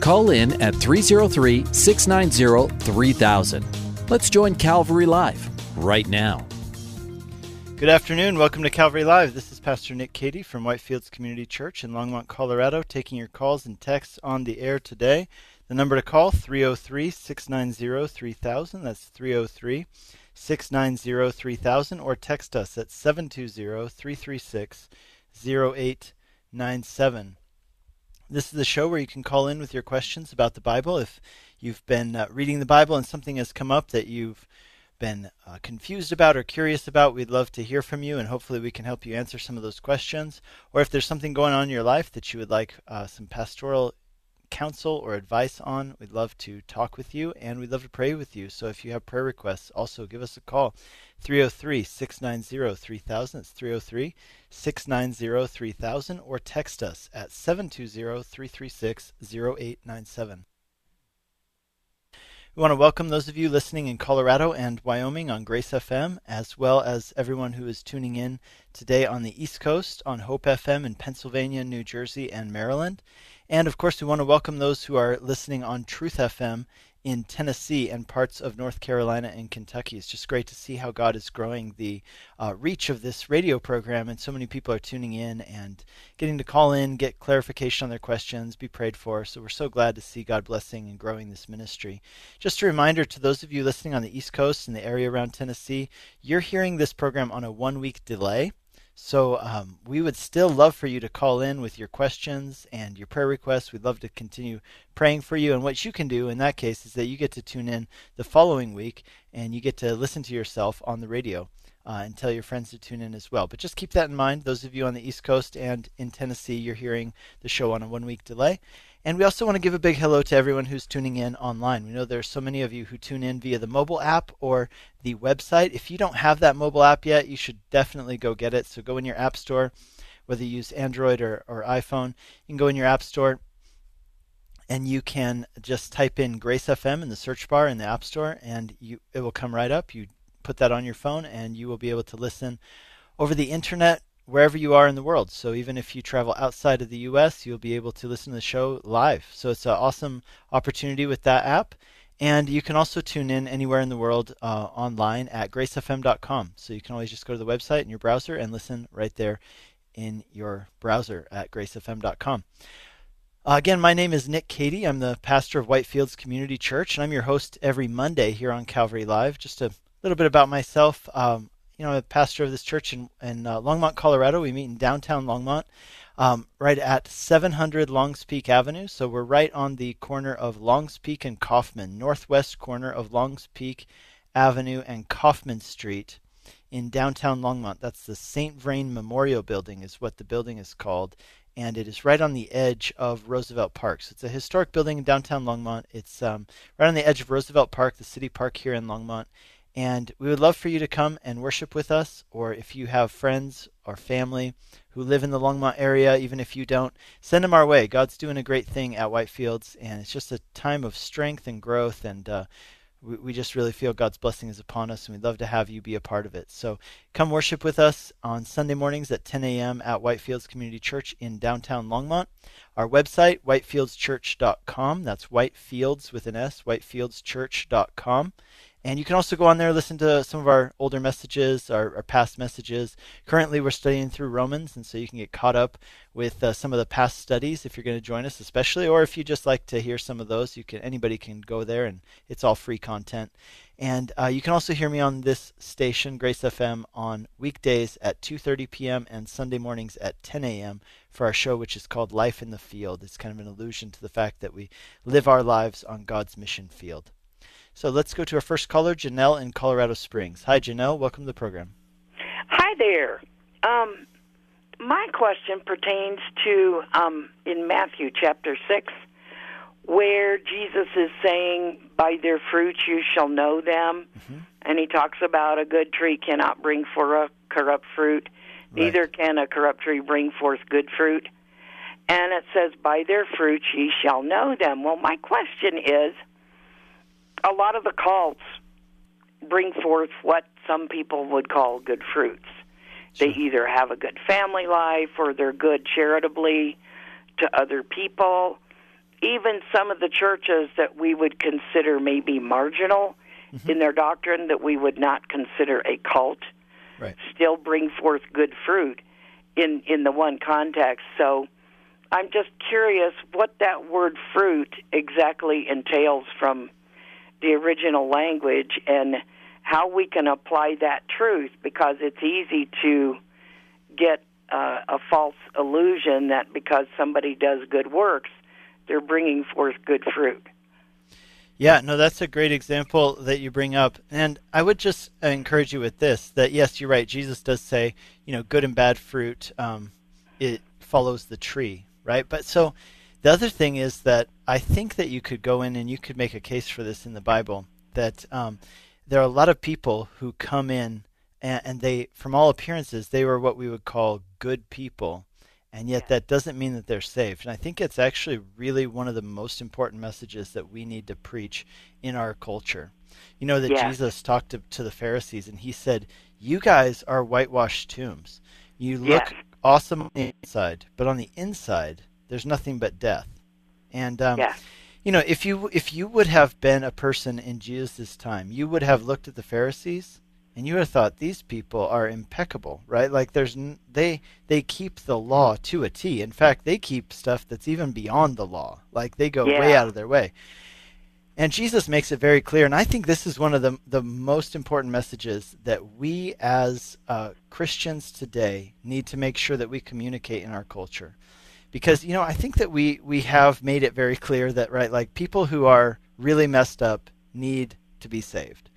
Call in at 303 690 3000. Let's join Calvary Live right now. Good afternoon. Welcome to Calvary Live. This is Pastor Nick Cady from Whitefields Community Church in Longmont, Colorado, taking your calls and texts on the air today. The number to call 303 690 3000. That's 303 690 3000 or text us at 720 336 0897. This is the show where you can call in with your questions about the Bible. If you've been uh, reading the Bible and something has come up that you've been uh, confused about or curious about, we'd love to hear from you and hopefully we can help you answer some of those questions. Or if there's something going on in your life that you would like uh, some pastoral counsel or advice on, we'd love to talk with you and we'd love to pray with you. So if you have prayer requests, also give us a call 303 690 3000. It's 303 690 3000 or text us at 720 336 0897. We want to welcome those of you listening in Colorado and Wyoming on Grace FM, as well as everyone who is tuning in today on the East Coast on Hope FM in Pennsylvania, New Jersey, and Maryland. And of course, we want to welcome those who are listening on Truth FM in Tennessee and parts of North Carolina and Kentucky. It's just great to see how God is growing the uh, reach of this radio program, and so many people are tuning in and getting to call in, get clarification on their questions, be prayed for. So we're so glad to see God blessing and growing this ministry. Just a reminder to those of you listening on the East Coast and the area around Tennessee, you're hearing this program on a one week delay. So um, we would still love for you to call in with your questions and your prayer requests. We'd love to continue praying for you. And what you can do in that case is that you get to tune in the following week and you get to listen to yourself on the radio. Uh, and tell your friends to tune in as well. But just keep that in mind. Those of you on the East Coast and in Tennessee, you're hearing the show on a one week delay. And we also want to give a big hello to everyone who's tuning in online. We know there's so many of you who tune in via the mobile app or the website. If you don't have that mobile app yet, you should definitely go get it. So go in your app store, whether you use Android or, or iPhone, you can go in your app store and you can just type in Grace FM in the search bar in the App Store and you it will come right up. You put that on your phone and you will be able to listen over the internet wherever you are in the world. So even if you travel outside of the US, you'll be able to listen to the show live. So it's an awesome opportunity with that app. And you can also tune in anywhere in the world uh, online at gracefm.com. So you can always just go to the website in your browser and listen right there in your browser at gracefm.com. Uh, again, my name is Nick Cady. I'm the pastor of Whitefields Community Church, and I'm your host every Monday here on Calvary Live. Just a little bit about myself. Um, you know, I'm a pastor of this church in, in uh, Longmont, Colorado. We meet in downtown Longmont, um, right at 700 Longs Peak Avenue. So we're right on the corner of Longs Peak and Coffman, northwest corner of Longs Peak Avenue and Coffman Street in downtown Longmont. That's the St. Vrain Memorial Building, is what the building is called. And it is right on the edge of Roosevelt Park. So it's a historic building in downtown Longmont. It's um, right on the edge of Roosevelt Park, the city park here in Longmont. And we would love for you to come and worship with us, or if you have friends or family who live in the Longmont area, even if you don't, send them our way. God's doing a great thing at Whitefields, and it's just a time of strength and growth, and uh, we, we just really feel God's blessing is upon us, and we'd love to have you be a part of it. So come worship with us on Sunday mornings at 10 a.m. at Whitefields Community Church in downtown Longmont. Our website, whitefieldschurch.com. That's Whitefields with an S, whitefieldschurch.com. And you can also go on there listen to some of our older messages, our, our, past messages. Currently, we're studying through Romans, and so you can get caught up with uh, some of the past studies if you're going to join us, especially, or if you just like to hear some of those. You can anybody can go there, and it's all free content. And uh, you can also hear me on this station, Grace FM, on weekdays at 2:30 p.m. and Sunday mornings at 10 a.m. for our show, which is called Life in the Field. It's kind of an allusion to the fact that we live our lives on God's mission field. So let's go to our first caller, Janelle in Colorado Springs. Hi, Janelle. Welcome to the program. Hi there. Um, my question pertains to um, in Matthew chapter 6 where Jesus is saying, By their fruits you shall know them. Mm-hmm. And he talks about a good tree cannot bring forth a corrupt fruit, Right. neither can a corrupt tree bring forth good fruit. And it says, By their fruits ye shall know them. Well, my question is a lot of the cults bring forth what some people would call good fruits. They either have a good family life or they're good charitably to other people. Even some of the churches that we would consider maybe marginal mm-hmm. in their doctrine, that we would not consider a cult, Right. still bring forth good fruit in, in the one context. So I'm just curious what that word fruit exactly entails from the original language and how we can apply that truth because it's easy to get uh, a false illusion that because somebody does good works, they're bringing forth good fruit. Yeah, no, that's a great example that you bring up. And I would just encourage you with this that yes, you're right. Jesus does say, you know, good and bad fruit, um, it follows the tree, right? But so the other thing is that I think that you could go in and you could make a case for this in the Bible that um, there are a lot of people who come in and, and they, from all appearances, they were what we would call good people. And yet, that doesn't mean that they're saved. And I think it's actually really one of the most important messages that we need to preach in our culture. You know, that Yeah. Jesus talked to, to the Pharisees and he said, You guys are whitewashed tombs. You look Yes. awesome on the inside, but on the inside, there's nothing but death. And, um, Yeah. you know, if you if you would have been a person in Jesus' time, you would have looked at the Pharisees and you would have thought these people are impeccable, right? Like there's n- they they keep the law to a T. In fact, they keep stuff that's even beyond the law. Like they go way out of their way. And Jesus makes it very clear, and I think this is one of the the most important messages that we as uh, Christians today need to make sure that we communicate in our culture because you know I think that we we have made it very clear that right like people who are really messed up need to be saved.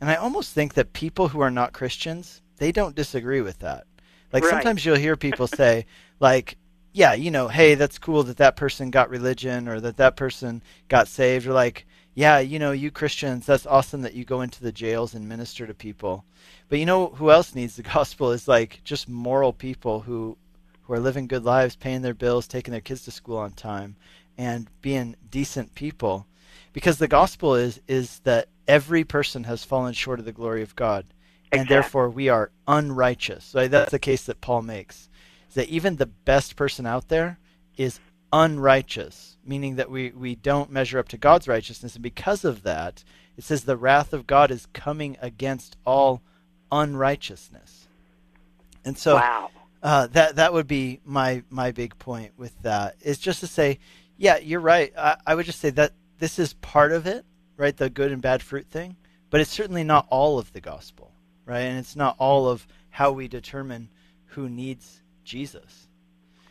And I almost think that people who are not Christians, they don't disagree with that. Like Right. sometimes you'll hear people say like yeah, you know, hey, that's cool that that person got religion or that that person got saved or like yeah, you know, you Christians, that's awesome that you go into the jails and minister to people. But you know who else needs the gospel is like just moral people who who are living good lives, paying their bills, taking their kids to school on time, and being decent people. Because the gospel is is that every person has fallen short of the glory of God, and Exactly. therefore we are unrighteous. So that's the case that Paul makes. Is that even the best person out there is unrighteous, meaning that we, we don't measure up to God's righteousness, and because of that, it says the wrath of God is coming against all unrighteousness. And so wow. Uh, that that would be my my big point with that is just to say, yeah, you're right. I, I would just say that this is part of it, right? The good and bad fruit thing, but it's certainly not all of the gospel, right? And it's not all of how we determine who needs Jesus.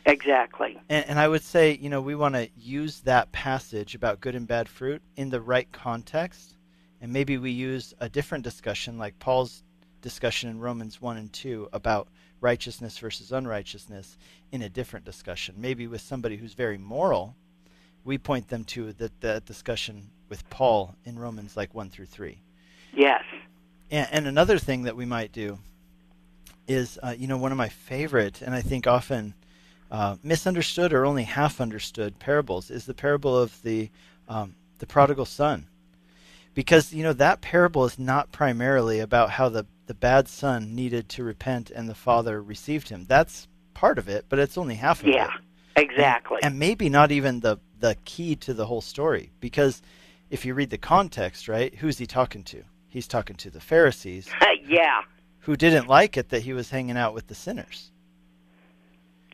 Exactly. And, and I would say, you know, we want to use that passage about good and bad fruit in the right context, and maybe we use a different discussion, like Paul's discussion in Romans one and two about righteousness versus unrighteousness, in a different discussion. Maybe with somebody who's very moral, we point them to the, the discussion with Paul in Romans like one through three. Yes. And, and another thing that we might do is, uh, you know, one of my favorite, and I think often uh, misunderstood or only half understood parables is the parable of the um, the prodigal son, because you know that parable is not primarily about how the the bad son needed to repent and the father received him. That's part of it, but it's only half of it. Yeah. Exactly. And maybe not even the the key to the whole story because if you read the context, right, who's he talking to? He's talking to the Pharisees yeah. who didn't like it that he was hanging out with the sinners.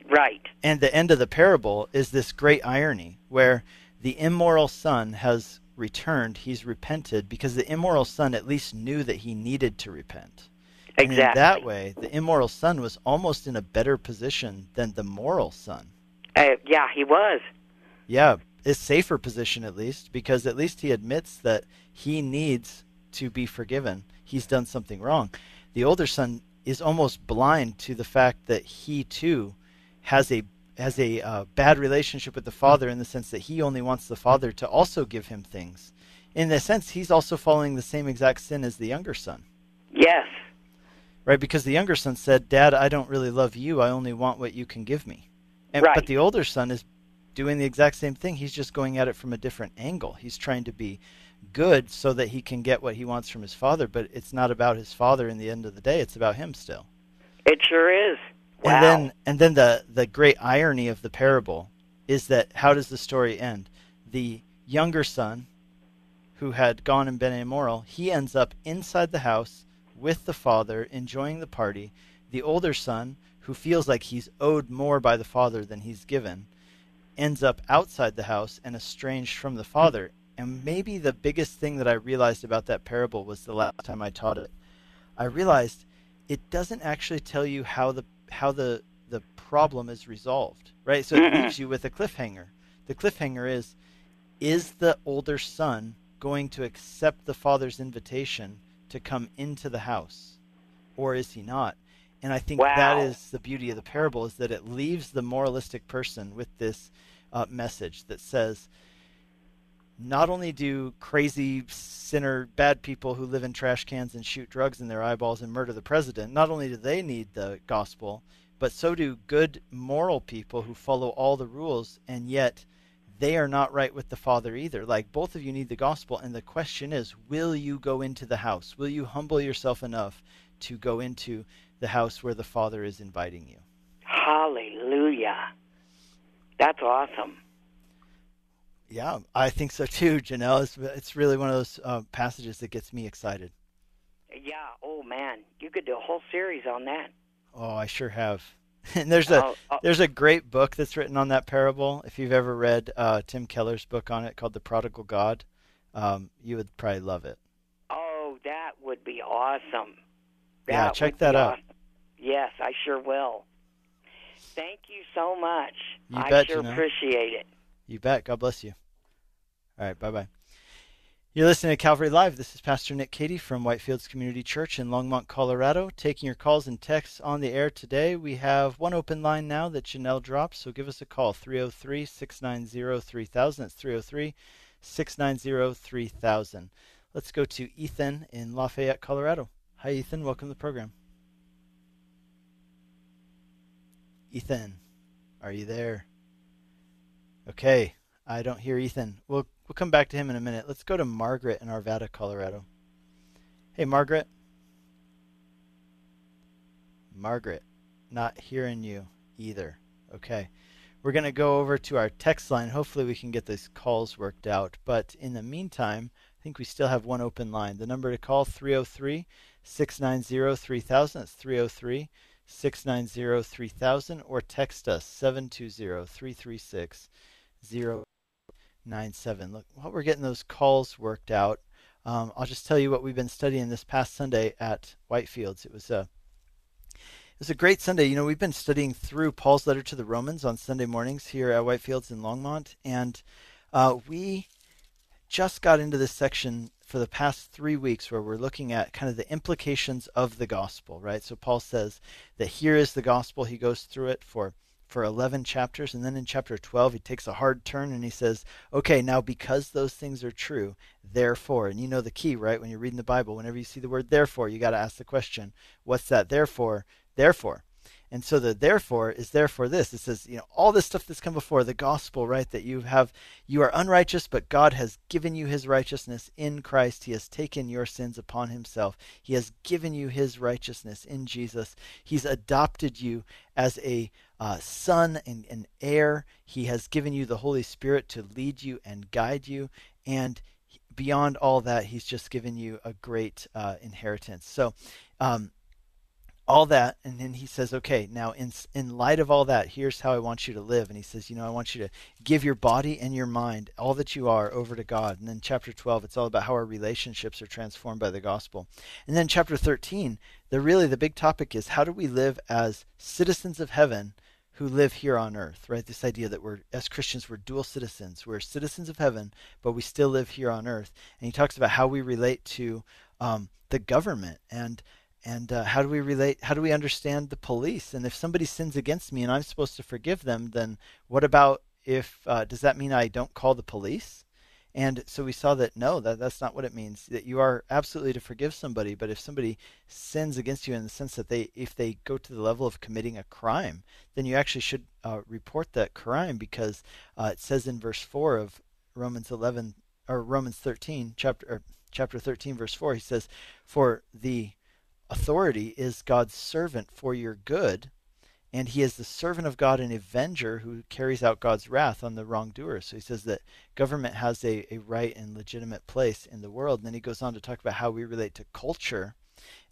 Right. And the end of the parable is this great irony where the immoral son has returned, he's repented because the immoral son at least knew that he needed to repent. And in Exactly. that way, the immoral son was almost in a better position than the moral son. Uh, yeah, he was. Yeah, a safer position at least, because at least he admits that he needs to be forgiven. He's done something wrong. The older son is almost blind to the fact that he too has a has a uh, bad relationship with the father in the sense that he only wants the father to also give him things. In a sense, he's also following the same exact sin as the younger son. Yes. Right, because the younger son said, "Dad, I don't really love you. I only want what you can give me." And Right. but the older son is doing the exact same thing. He's just going at it from a different angle. He's trying to be good so that he can get what he wants from his father, but it's not about his father in the end of the day. It's about him still. It sure is. Wow. And then and then the the great irony of the parable is that how does the story end? The younger son who had gone and been immoral, he ends up inside the house with the father enjoying the party. The older son who feels like he's owed more by the father than he's given ends up outside the house and estranged from the father. And maybe the biggest thing that I realized about that parable was the last time I taught it. I realized it doesn't actually tell you how the how the the problem is resolved, right? So it leaves you with a cliffhanger. The cliffhanger is is the older son going to accept the father's invitation to come into the house or is he not? And I think that Wow. is the beauty of the parable is that it leaves the moralistic person with this uh, message that says not only do crazy sinner bad people who live in trash cans and shoot drugs in their eyeballs and murder the president not only do they need the gospel but so do good moral people who follow all the rules and yet they are not right with the father either like both of you need the gospel and the question is will you go into the house will you humble yourself enough to go into the house where the father is inviting you Hallelujah. That's awesome. Yeah i think so too janelle it's, it's really one of those uh, passages that gets me excited Yeah. Oh man, you could do a whole series on that. Oh, I sure have. And there's a Oh, oh. there's a great book that's written on that parable. If you've ever read uh, Tim Keller's book on it called The Prodigal God, um, you would probably love it. Oh, that would be awesome. Yeah, check that out. awesome. Yes, I sure will. Thank you so much. You I bet, sure Janelle. appreciate it. You bet. God bless you. All right. Bye bye. You're listening to Calvary Live. This is Pastor Nick Cady from Whitefields Community Church in Longmont, Colorado, taking your calls and texts on the air today. We have one open line now that Janelle dropped, so give us a call 303 690 3000. That's 303 690 3000. Let's go to Ethan in Lafayette, Colorado. Hi, Ethan. Welcome to the program. Ethan, are you there? Okay, I don't hear Ethan. We'll we'll come back to him in a minute. Let's go to Margaret in Arvada, Colorado. Hey, Margaret. Margaret, not hearing you either. Okay. We're going to go over to our text line. Hopefully, we can get these calls worked out. But in the meantime, I think we still have one open line. The number to call 303 690 3000. That's 303 690 3000 or text us 720 336 097. Look, while we're getting those calls worked out, um, I'll just tell you what we've been studying this past Sunday at Whitefields. It was a it was a great Sunday. You know, we've been studying through Paul's letter to the Romans on Sunday mornings here at Whitefields in Longmont, and uh, we just got into this section for the past three weeks where we're looking at kind of the implications of the gospel, right? So Paul says that here is the gospel. He goes through it for for 11 chapters and then in chapter 12 he takes a hard turn and he says okay now because those things are true therefore and you know the key right when you're reading the bible whenever you see the word therefore you got to ask the question what's that therefore? Therefore and so the therefore is therefore this. It says you know all this stuff that's come before the gospel right that you have you are unrighteous but god has given you his righteousness in christ. He has taken your sins upon himself. He has given you his righteousness in jesus. He's adopted you as a uh, son and an heir. He has given you the holy spirit to lead you and guide you. And beyond all that he's just given you a great uh, inheritance. So um, all that and then he says okay now in in light of all that here's how I want you to live. And he says you know I want you to give your body and your mind all that you are over to God. And then chapter 12 it's all about how our relationships are transformed by the gospel. And then chapter 13 the really the big topic is how do we live as citizens of heaven who live here on earth right? This idea that we're as Christians we're dual citizens. We're citizens of heaven but we still live here on earth. And he talks about how we relate to um, the government and and uh, how do we relate? How do we understand the police? And if somebody sins against me and I'm supposed to forgive them, then what about if uh, does that mean I don't call the police? And so we saw that no, that that's not what it means. That you are absolutely to forgive somebody, but if somebody sins against you in the sense that they, if they go to the level of committing a crime, then you actually should uh, report that crime because uh, it says in verse four of Romans 11 or Romans 13 chapter chapter 13 verse 4 he says for the authority is God's servant for your good and he is the servant of God and avenger who carries out God's wrath on the wrongdoer. So he says that government has a, a right and legitimate place in the world. And then he goes on to talk about how we relate to culture.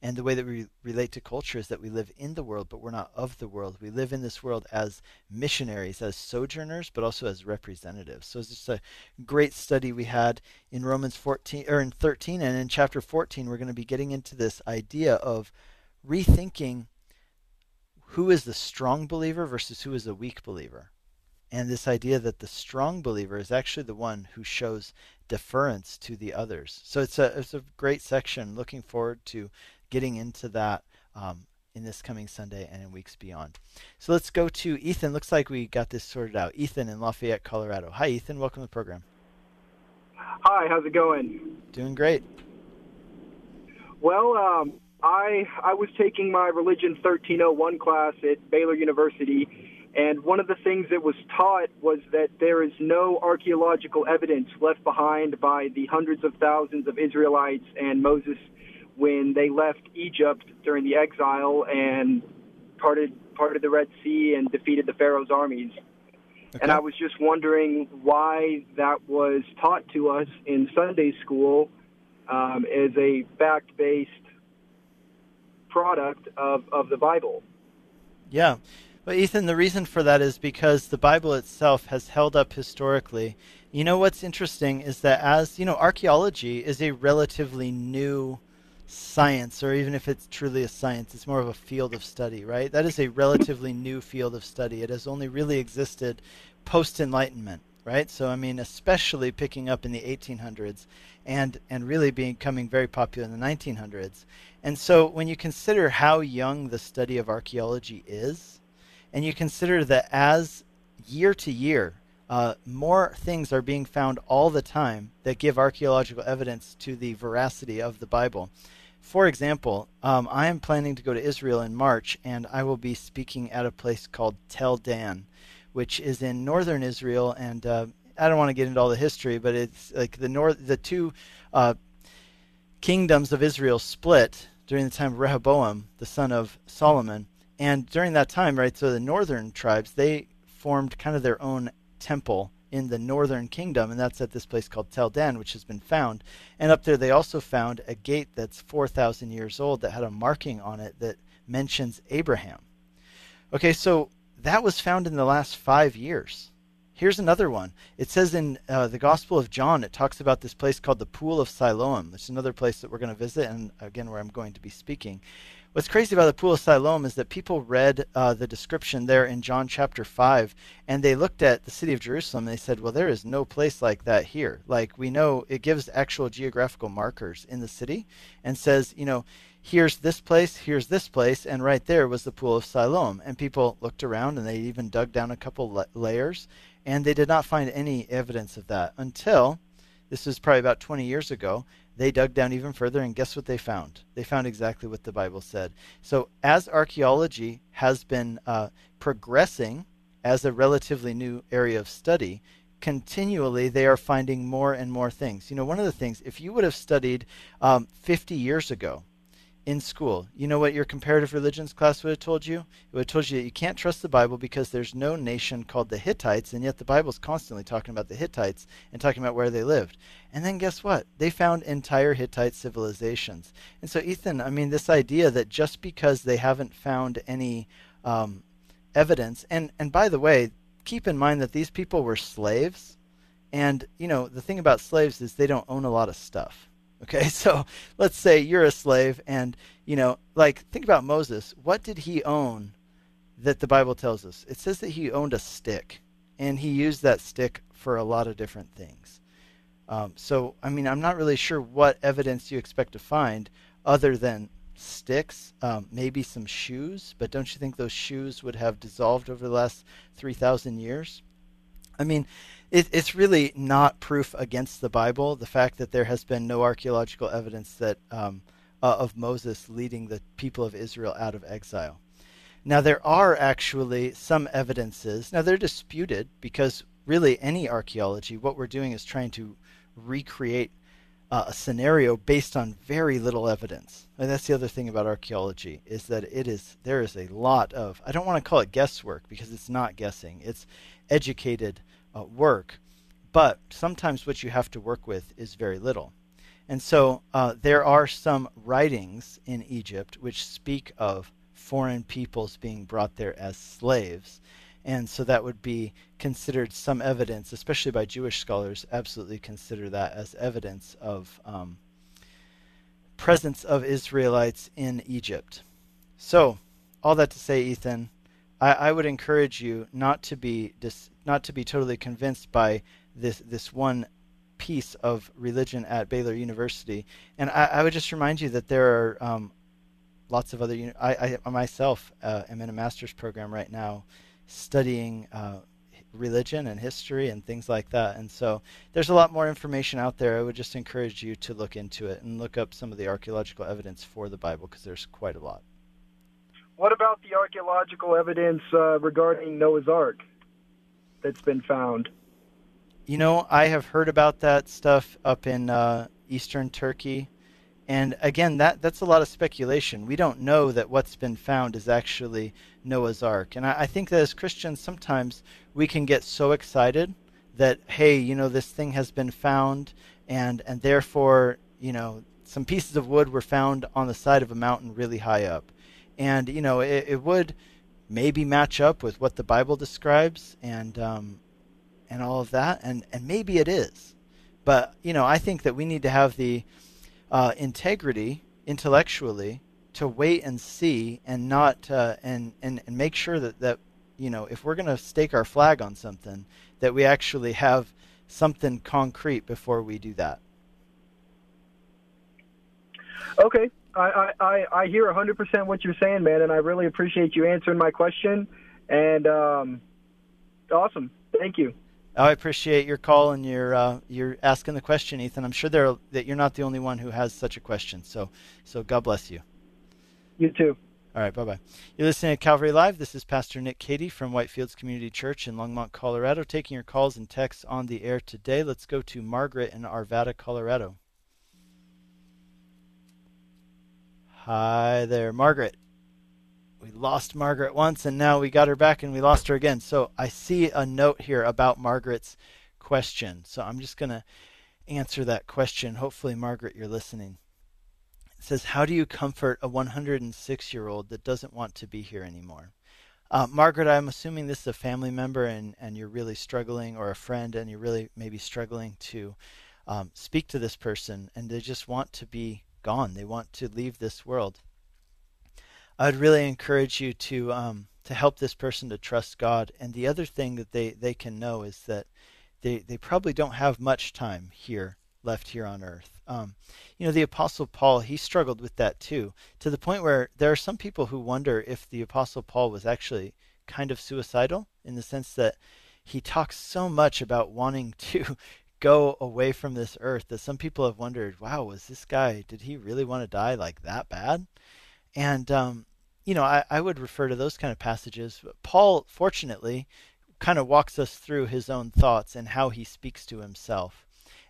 And the way that we relate to culture is that we live in the world, but we're not of the world. We live in this world as missionaries, as sojourners, but also as representatives. So it's just a great study we had in Romans 14 or in 13 and in chapter 14 we're going to be getting into this idea of rethinking who is the strong believer versus who is the weak believer. And this idea that the strong believer is actually the one who shows deference to the others. So it's a it's a great section. Looking forward to getting into that um, in this coming Sunday and in weeks beyond. So let's go to Ethan. Looks like we got this sorted out. Ethan in Lafayette, Colorado. Hi, Ethan. Welcome to the program. Hi, how's it going? Doing great. Well, um, I I was taking my religion 1301 class at Baylor University, and one of the things that was taught was that there is no archaeological evidence left behind by the hundreds of thousands of Israelites and Moses when they left Egypt during the exile and parted parted the Red Sea and defeated the Pharaoh's armies. Okay. And I was just wondering why that was taught to us in Sunday school um, as a fact-based product of, of the Bible. Yeah. Well, Ethan, the reason for that is because the Bible itself has held up historically. You know what's interesting is that as, you know, archaeology is a relatively new science, or even if it's truly a science, it's more of a field of study, right? That is a relatively new field of study. It has only really existed post Enlightenment, right? So, I mean, especially picking up in the 1800s and, and really becoming very popular in the 1900s. And so when you consider how young the study of archaeology is, and you consider that as year to year, uh, more things are being found all the time that give archaeological evidence to the veracity of the Bible. For example, um, I am planning to go to Israel in March, and I will be speaking at a place called Tel Dan, which is in northern Israel. And uh, I don't want to get into all the history, but it's like the north, the two uh, kingdoms of Israel split during the time of Rehoboam, the son of Solomon. And during that time, right, so the northern tribes, they formed kind of their own temple in the northern kingdom, and that's at this place called Tel Dan, which has been found. And up there, they also found a gate that's 4,000 years old that had a marking on it that mentions Abraham. Okay, so that was found in the last five years. Here's another one. It says in uh, the Gospel of John, it talks about this place called the Pool of Siloam. It's another place that we're going to visit, and again, where I'm going to be speaking. What's crazy about the Pool of Siloam is that people read uh, the description there in John chapter 5, and they looked at the city of Jerusalem and they said, well, there is no place like that here. Like, we know it gives actual geographical markers in the city and says, you know, here's this place, here's this place, and right there was the Pool of Siloam. And people looked around and they even dug down a couple la- layers and they did not find any evidence of that until this was probably about 20 years ago. They dug down even further, and guess what they found? They found exactly what the Bible said. So, as archaeology has been uh, progressing as a relatively new area of study, continually they are finding more and more things. You know, one of the things, if you would have studied um, 50 years ago, in school. You know what your comparative religions class would have told you? It would have told you that you can't trust the Bible because there's no nation called the Hittites, and yet the Bible's constantly talking about the Hittites and talking about where they lived. And then guess what? They found entire Hittite civilizations. And so, Ethan, I mean, this idea that just because they haven't found any um, evidence, and, and by the way, keep in mind that these people were slaves. And, you know, the thing about slaves is they don't own a lot of stuff Okay, so let's say you're a slave, and you know, like think about Moses. What did he own that the Bible tells us? It says that he owned a stick, and he used that stick for a lot of different things. Um, so, I mean, I'm not really sure what evidence you expect to find other than sticks, um, maybe some shoes, but don't you think those shoes would have dissolved over the last 3,000 years? I mean, it, it's really not proof against the Bible, the fact that there has been no archaeological evidence that um, uh, of Moses leading the people of Israel out of exile. Now, there are actually some evidences. Now, they're disputed because really any archaeology, what we're doing is trying to recreate uh, a scenario based on very little evidence. And that's the other thing about archaeology is that it is there is a lot of I don't want to call it guesswork because it's not guessing. It's educated uh, work, but sometimes what you have to work with is very little. And so uh, there are some writings in Egypt which speak of foreign peoples being brought there as slaves and so that would be considered some evidence, especially by Jewish scholars, absolutely consider that as evidence of um, presence of Israelites in Egypt. So, all that to say, Ethan, I, I would encourage you not to be dis, not to be totally convinced by this this one piece of religion at Baylor University, and I, I would just remind you that there are um, lots of other. I, I myself uh, am in a master's program right now studying uh, religion and history and things like that. And so there's a lot more information out there. I would just encourage you to look into it and look up some of the archaeological evidence for the Bible because there's quite a lot. What about the archaeological evidence uh, regarding Noah's Ark that's been found? You know, I have heard about that stuff up in uh, eastern Turkey. And again, that that's a lot of speculation. We don't know that what's been found is actually Noah's Ark. And I, I, think that as Christians, sometimes we can get so excited that hey, you know, this thing has been found, and and therefore, you know, some pieces of wood were found on the side of a mountain really high up, and you know, it, it would maybe match up with what the Bible describes, and um, and all of that, and and maybe it is, but you know, I think that we need to have the uh, integrity intellectually to wait and see and not uh, and, and and make sure that that you know if we're going to stake our flag on something that we actually have something concrete before we do that. Okay i i i hear 100% what you're saying man and i really appreciate you answering my question and um awesome thank you I appreciate your call and your uh, you're asking the question, Ethan. I'm sure there that you're not the only one who has such a question. So, so God bless you. You too. All right, bye bye. You're listening to Calvary Live. This is Pastor Nick Cady from Whitefields Community Church in Longmont, Colorado, taking your calls and texts on the air today. Let's go to Margaret in Arvada, Colorado. Hi there, Margaret we lost Margaret once and now we got her back and we lost her again. So I see a note here about Margaret's question. So I'm just going to answer that question. Hopefully, Margaret, you're listening. It says, How do you comfort a 106 year old that doesn't want to be here anymore? Uh, Margaret, I'm assuming this is a family member and, and you're really struggling, or a friend, and you're really maybe struggling to um, speak to this person, and they just want to be gone. They want to leave this world. I'd really encourage you to um, to help this person to trust God. And the other thing that they, they can know is that they, they probably don't have much time here left here on earth. Um, you know, the Apostle Paul, he struggled with that too, to the point where there are some people who wonder if the Apostle Paul was actually kind of suicidal in the sense that he talks so much about wanting to go away from this earth that some people have wondered, wow, was this guy, did he really want to die like that bad? And, um, you know, I, I would refer to those kind of passages. But Paul, fortunately, kind of walks us through his own thoughts and how he speaks to himself.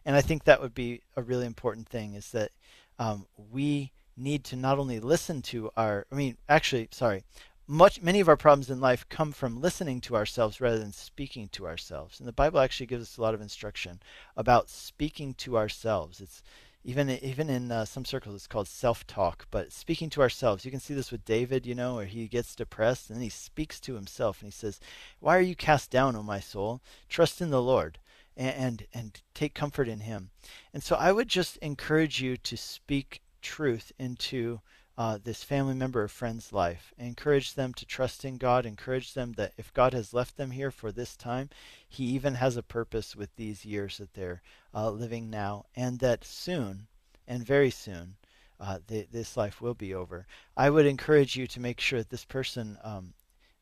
And I think that would be a really important thing is that um, we need to not only listen to our, I mean, actually, sorry, much many of our problems in life come from listening to ourselves rather than speaking to ourselves. And the Bible actually gives us a lot of instruction about speaking to ourselves. It's even even in uh, some circles it's called self-talk but speaking to ourselves you can see this with david you know where he gets depressed and then he speaks to himself and he says why are you cast down o my soul trust in the lord and, and and take comfort in him and so i would just encourage you to speak truth into uh, this family member or friend's life. Encourage them to trust in God. Encourage them that if God has left them here for this time, He even has a purpose with these years that they're uh, living now, and that soon, and very soon, uh, this life will be over. I would encourage you to make sure that this person um,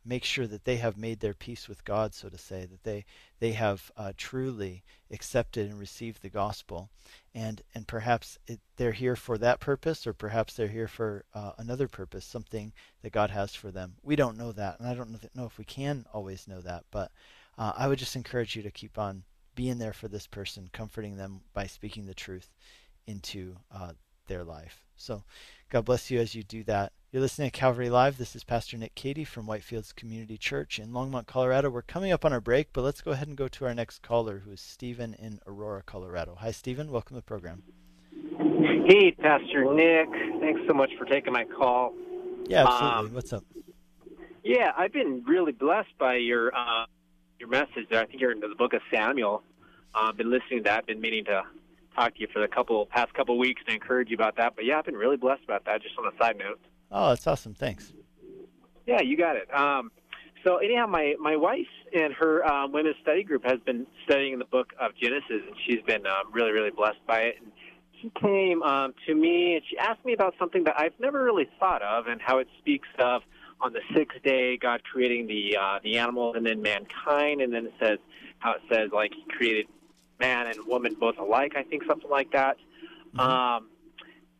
make sure that they have made their peace with God, so to say, that they they have uh, truly accepted and received the gospel, and and perhaps it, they're here for that purpose, or perhaps they're here for uh, another purpose, something that God has for them. We don't know that, and I don't know if we can always know that, but uh, I would just encourage you to keep on being there for this person, comforting them by speaking the truth into uh, their life. So, God bless you as you do that. You're listening to Calvary Live. This is Pastor Nick Cady from Whitefields Community Church in Longmont, Colorado. We're coming up on our break, but let's go ahead and go to our next caller, who is Stephen in Aurora, Colorado. Hi, Stephen. Welcome to the program. Hey, Pastor Nick. Thanks so much for taking my call. Yeah, absolutely. Um, What's up? Yeah, I've been really blessed by your uh, your message there. I think you're into the book of Samuel. I've uh, been listening to that. I've been meaning to talk to you for the couple past couple weeks to encourage you about that. But yeah, I've been really blessed about that. Just on a side note. Oh, that's awesome. Thanks. Yeah, you got it. Um, so anyhow, my my wife and her um, women's study group has been studying the book of Genesis, and she's been um, really really blessed by it. And she came um, to me and she asked me about something that I've never really thought of, and how it speaks of on the sixth day God creating the uh, the animals and then mankind, and then it says how it says like He created man and woman both alike. I think something like that. Mm-hmm. Um,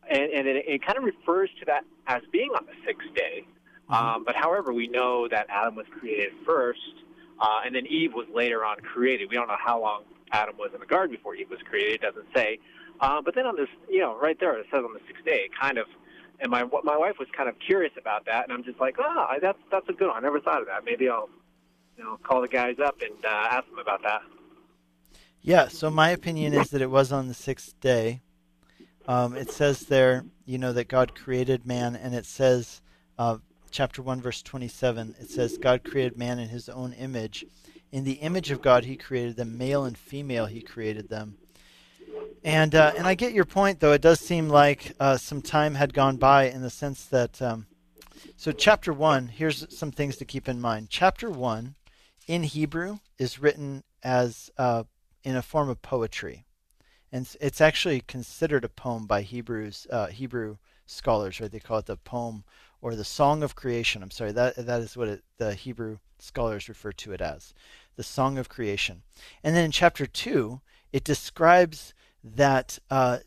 and, and it, it kind of refers to that as being on the sixth day. Mm-hmm. Um, but however, we know that Adam was created first, uh, and then Eve was later on created. We don't know how long Adam was in the garden before Eve was created. It doesn't say. Uh, but then on this, you know, right there it says on the sixth day, kind of. And my my wife was kind of curious about that, and I'm just like, oh, that's that's a good one. I never thought of that. Maybe I'll, you know, call the guys up and uh, ask them about that. Yeah. So my opinion is that it was on the sixth day, um, it says there, you know, that God created man, and it says, uh, chapter 1, verse 27, it says, God created man in his own image. In the image of God, he created them, male and female, he created them. And uh, and I get your point, though. It does seem like uh, some time had gone by in the sense that. Um, so, chapter 1, here's some things to keep in mind. Chapter 1 in Hebrew is written as uh, in a form of poetry and it's actually considered a poem by Hebrews uh, Hebrew scholars, right? They call it the poem or the song of creation. I'm sorry, that that is what it, the Hebrew scholars refer to it as, the song of creation. And then in chapter two, it describes that uh,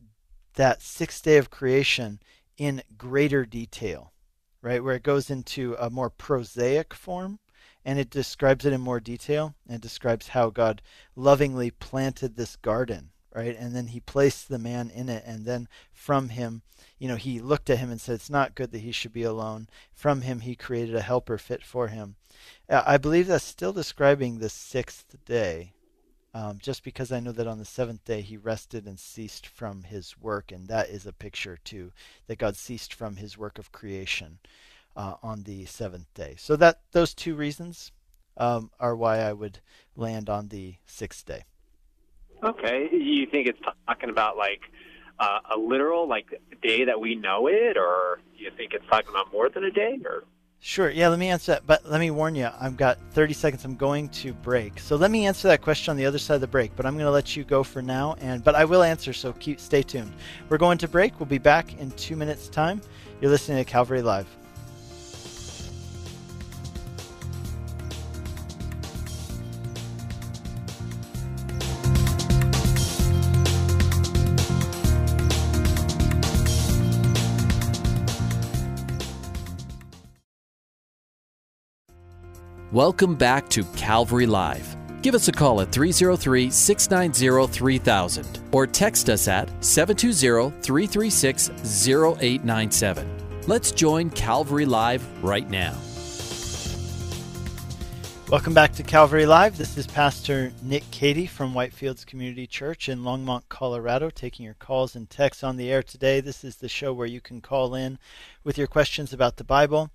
that sixth day of creation in greater detail, right? Where it goes into a more prosaic form and it describes it in more detail and describes how God lovingly planted this garden right? And then he placed the man in it, and then from him, you know, he looked at him and said, It's not good that he should be alone. From him, he created a helper fit for him. Uh, I believe that's still describing the sixth day, um, just because I know that on the seventh day he rested and ceased from his work, and that is a picture too, that God ceased from his work of creation uh, on the seventh day. So that those two reasons um, are why I would land on the sixth day. Okay. You think it's talking about like uh, a literal like day that we know it, or you think it's talking about more than a day, or? Sure. Yeah. Let me answer that, but let me warn you. I've got 30 seconds. I'm going to break, so let me answer that question on the other side of the break. But I'm going to let you go for now, and but I will answer. So keep stay tuned. We're going to break. We'll be back in two minutes' time. You're listening to Calvary Live. Welcome back to Calvary Live. Give us a call at 303 690 3000 or text us at 720 336 0897. Let's join Calvary Live right now. Welcome back to Calvary Live. This is Pastor Nick Cady from Whitefields Community Church in Longmont, Colorado, taking your calls and texts on the air today. This is the show where you can call in with your questions about the Bible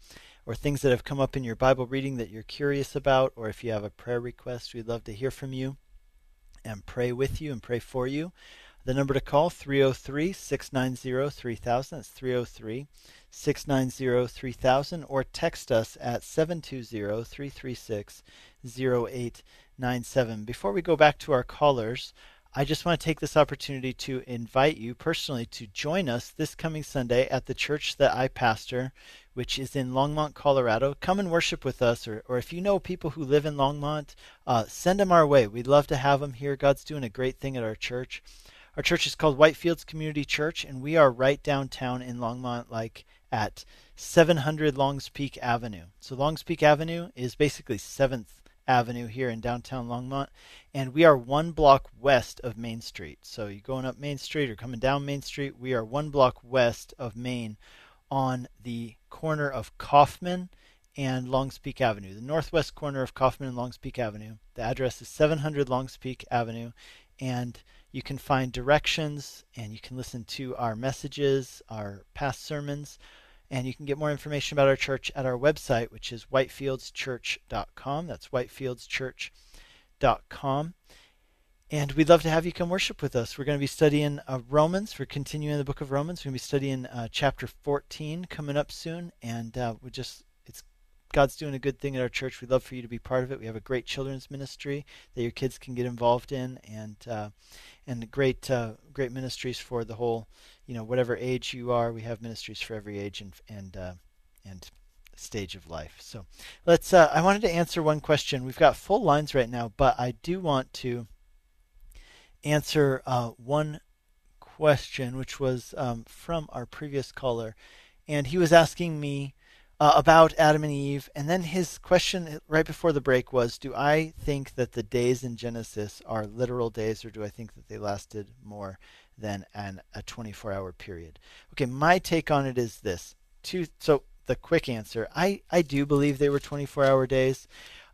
or things that have come up in your Bible reading that you're curious about, or if you have a prayer request, we'd love to hear from you and pray with you and pray for you. The number to call 303 690 3000. That's 303 690 3000 or text us at 720 336 0897. Before we go back to our callers, I just want to take this opportunity to invite you personally to join us this coming Sunday at the church that I pastor, which is in Longmont, Colorado. Come and worship with us, or, or if you know people who live in Longmont, uh, send them our way. We'd love to have them here. God's doing a great thing at our church. Our church is called Whitefields Community Church, and we are right downtown in Longmont, like at 700 Longs Peak Avenue. So Longs Peak Avenue is basically 7th Avenue here in downtown Longmont, and we are one block west of Main Street. So you're going up Main Street or coming down Main Street, we are one block west of Main on the corner of Coffman and Longs Peak Avenue, the northwest corner of Coffman and Longs Peak Avenue. The address is 700 Longs Peak Avenue, and you can find directions and you can listen to our messages, our past sermons, and you can get more information about our church at our website, which is whitefieldschurch.com. That's whitefieldschurch.com. And we'd love to have you come worship with us. We're going to be studying uh, Romans. We're continuing the book of Romans. We're going to be studying uh, chapter 14 coming up soon. And uh, we just, it's God's doing a good thing at our church. We'd love for you to be part of it. We have a great children's ministry that your kids can get involved in, and uh, and great uh, great ministries for the whole, you know, whatever age you are. We have ministries for every age and and uh, and stage of life. So let's. I wanted to answer one question. We've got full lines right now, but I do want to answer uh, one question, which was um, from our previous caller, and he was asking me uh, about Adam and Eve. And then his question right before the break was Do I think that the days in Genesis are literal days, or do I think that they lasted more than an, a 24 hour period? Okay, my take on it is this. Two, so, the quick answer I, I do believe they were 24 hour days.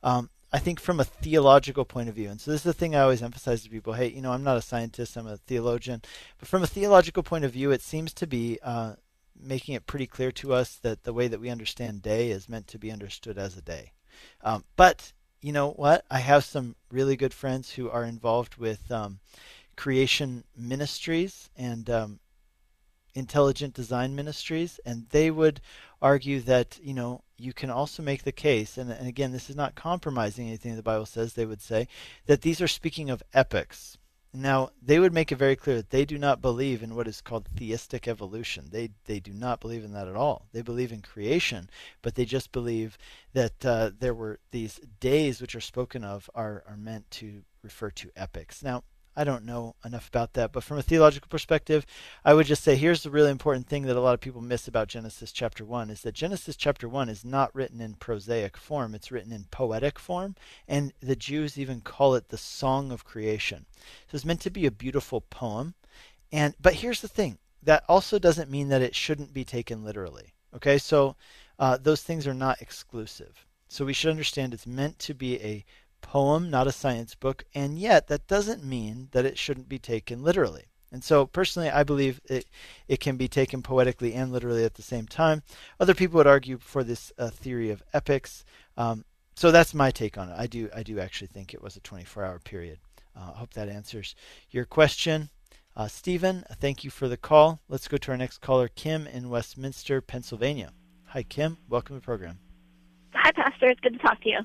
Um, I think from a theological point of view, and so this is the thing I always emphasize to people hey, you know, I'm not a scientist, I'm a theologian, but from a theological point of view, it seems to be uh, making it pretty clear to us that the way that we understand day is meant to be understood as a day. Um, but you know what? I have some really good friends who are involved with um, creation ministries and um, intelligent design ministries, and they would argue that you know you can also make the case, and, and again, this is not compromising anything the Bible says. They would say that these are speaking of epochs. Now, they would make it very clear that they do not believe in what is called theistic evolution. They, they do not believe in that at all. They believe in creation, but they just believe that uh, there were these days which are spoken of are, are meant to refer to epochs. Now, I don't know enough about that, but from a theological perspective, I would just say here's the really important thing that a lot of people miss about Genesis chapter 1 is that Genesis chapter 1 is not written in prosaic form, it's written in poetic form, and the Jews even call it the song of creation. So it's meant to be a beautiful poem. And but here's the thing, that also doesn't mean that it shouldn't be taken literally. Okay? So uh, those things are not exclusive. So we should understand it's meant to be a poem, not a science book, and yet that doesn't mean that it shouldn't be taken literally. And so, personally, I believe it, it can be taken poetically and literally at the same time. Other people would argue for this uh, theory of epics. Um, so that's my take on it. I do, I do actually think it was a 24-hour period. Uh, I hope that answers your question. Uh, Stephen, thank you for the call. Let's go to our next caller, Kim in Westminster, Pennsylvania. Hi, Kim. Welcome to the program. Hi, Pastor. It's good to talk to you.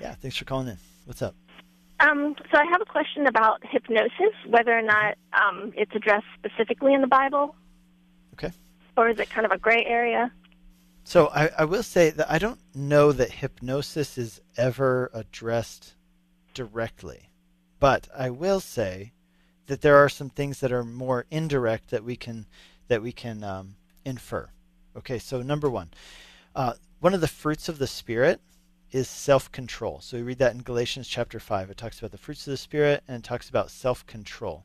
Yeah, thanks for calling in. What's up? Um, so I have a question about hypnosis, whether or not um, it's addressed specifically in the Bible. Okay. Or is it kind of a gray area? So I, I will say that I don't know that hypnosis is ever addressed directly, but I will say that there are some things that are more indirect that we can that we can um, infer. Okay, so number one, uh, one of the fruits of the spirit is self control. So we read that in Galatians chapter 5. It talks about the fruits of the Spirit and it talks about self control.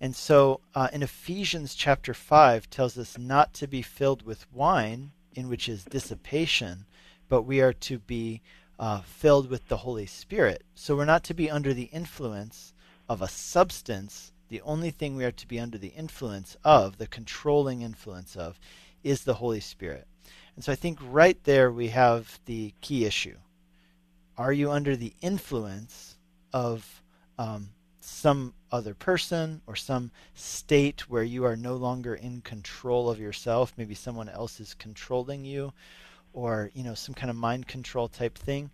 And so uh, in Ephesians chapter 5 tells us not to be filled with wine, in which is dissipation, but we are to be uh, filled with the Holy Spirit. So we're not to be under the influence of a substance. The only thing we are to be under the influence of, the controlling influence of, is the Holy Spirit. And so I think right there we have the key issue. Are you under the influence of um, some other person or some state where you are no longer in control of yourself? Maybe someone else is controlling you, or you know some kind of mind control type thing.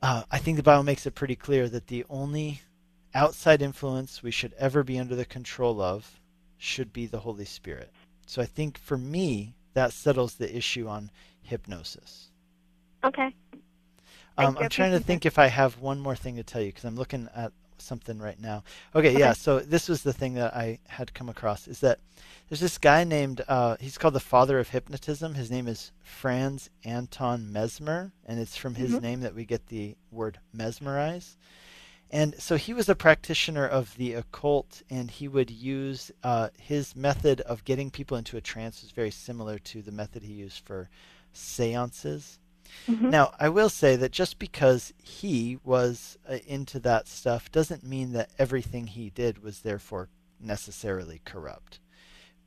Uh, I think the Bible makes it pretty clear that the only outside influence we should ever be under the control of should be the Holy Spirit. So I think for me, that settles the issue on hypnosis. Okay. Um, I'm trying to think if I have one more thing to tell you because I'm looking at something right now. Okay, okay, yeah. So this was the thing that I had come across is that there's this guy named uh, he's called the father of hypnotism. His name is Franz Anton Mesmer, and it's from his mm-hmm. name that we get the word mesmerize. And so he was a practitioner of the occult, and he would use uh, his method of getting people into a trance was very similar to the method he used for seances. Mm-hmm. Now, I will say that just because he was uh, into that stuff doesn't mean that everything he did was therefore necessarily corrupt.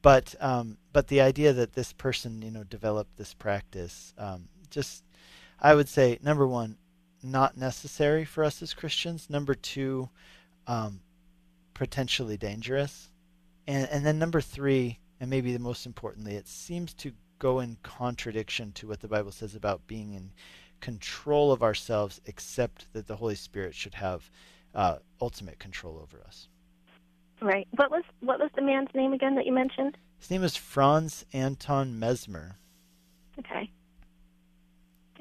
But um, but the idea that this person, you know, developed this practice, um, just I would say number one, not necessary for us as Christians. Number two, um, potentially dangerous, and and then number three, and maybe the most importantly, it seems to go in contradiction to what the Bible says about being in control of ourselves, except that the Holy Spirit should have uh, ultimate control over us. Right. What was what was the man's name again that you mentioned? His name is Franz Anton Mesmer. Okay.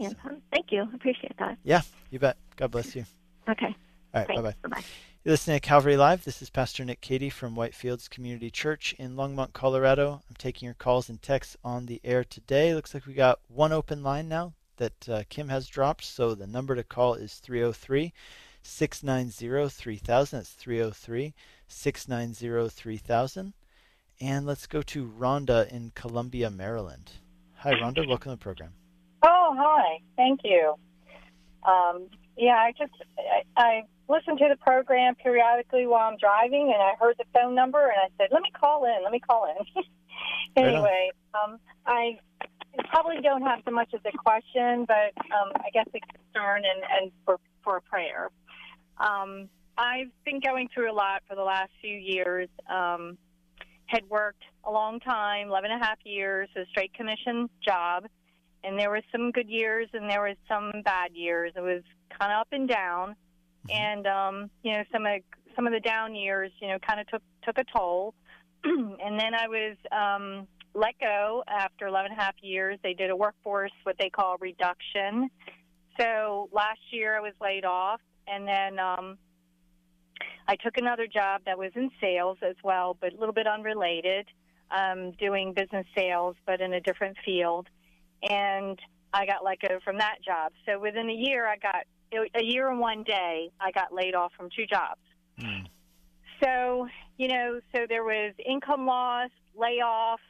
Anton, thank you. Appreciate that. Yeah, you bet. God bless you. Okay. All right. Bye bye. Bye bye. You're listening to Calvary Live. This is Pastor Nick Cady from Whitefields Community Church in Longmont, Colorado. I'm taking your calls and texts on the air today. Looks like we got one open line now that uh, Kim has dropped. So the number to call is 303 690 3000. That's 303 690 3000. And let's go to Rhonda in Columbia, Maryland. Hi, Rhonda. Welcome to the program. Oh, hi. Thank you. Um, yeah, I just I, I listen to the program periodically while I'm driving, and I heard the phone number, and I said, "Let me call in. Let me call in." anyway, um, I probably don't have so much as a question, but um, I guess a concern and, and for for a prayer. Um, I've been going through a lot for the last few years. Um, had worked a long time, 11 and a half years, a straight commission job, and there were some good years and there was some bad years. It was kind of up and down. Mm-hmm. and um, you know some of some of the down years, you know, kind of took took a toll. and then I was um, let go after 11 and a half years. They did a workforce what they call reduction. So last year I was laid off, and then um, I took another job that was in sales as well, but a little bit unrelated, um, doing business sales, but in a different field. And I got let go from that job. So within a year, I got a year and one day, I got laid off from two jobs. Mm. So, you know, so there was income loss, layoff,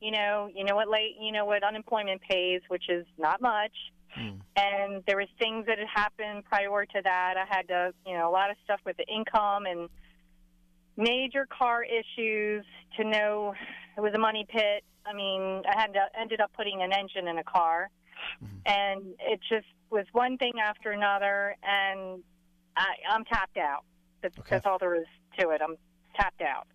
you know, you know what late, you know what unemployment pays, which is not much. Mm. And there was things that had happened prior to that. I had to, you know, a lot of stuff with the income and major car issues to know it was a money pit. I mean, I had to, ended up putting an engine in a car, mm-hmm. and it just was one thing after another, and I, I'm tapped out. That's, okay. that's all there is to it. I'm tapped out.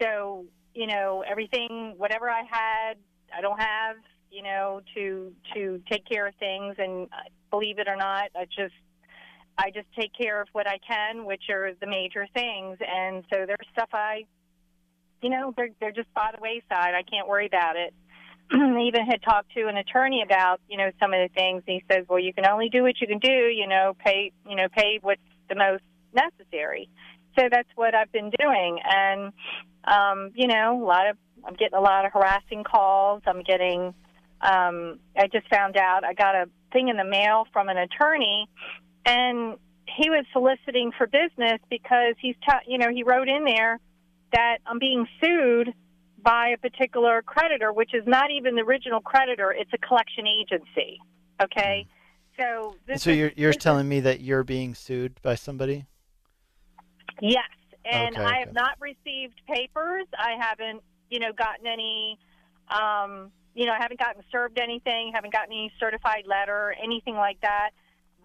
So you know, everything, whatever I had, I don't have. You know, to to take care of things, and uh, believe it or not, I just I just take care of what I can, which are the major things. And so there's stuff I, you know, they're they're just by the wayside. I can't worry about it. I even had talked to an attorney about you know some of the things. And he says, well, you can only do what you can do. You know, pay you know pay what's the most necessary. So that's what I've been doing, and um, you know, a lot of I'm getting a lot of harassing calls. I'm getting. Um, I just found out I got a thing in the mail from an attorney, and he was soliciting for business because he's, ta- you know, he wrote in there that I'm being sued by a particular creditor, which is not even the original creditor; it's a collection agency. Okay, so so is, you're you're telling is, me that you're being sued by somebody? Yes, and okay, I have not received papers. I haven't, you know, gotten any. Um, you know, I haven't gotten served anything, haven't gotten any certified letter, anything like that.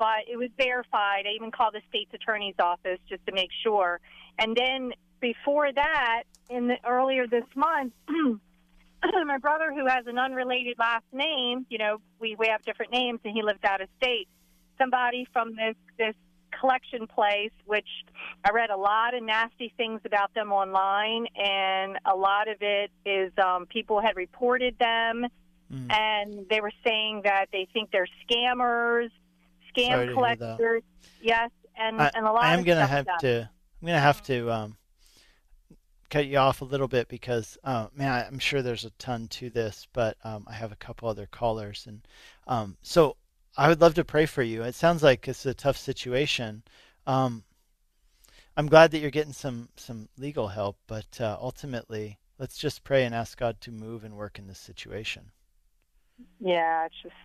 But it was verified. I even called the state's attorney's office just to make sure. And then before that, in the earlier this month, my brother, who has an unrelated last name, you know, we we have different names, and he lives out of state. Somebody from this this collection place, which I read a lot of nasty things about them online, and a lot of it is um, people had reported them, mm. and they were saying that they think they're scammers, scam collectors. Yes, and I, and a lot. I am going to have to. I'm going to have to um, cut you off a little bit because, uh, man, I'm sure there's a ton to this, but um, I have a couple other callers, and um, so I would love to pray for you. It sounds like it's a tough situation. Um, I'm glad that you're getting some some legal help, but uh, ultimately, let's just pray and ask God to move and work in this situation. Yeah, it's just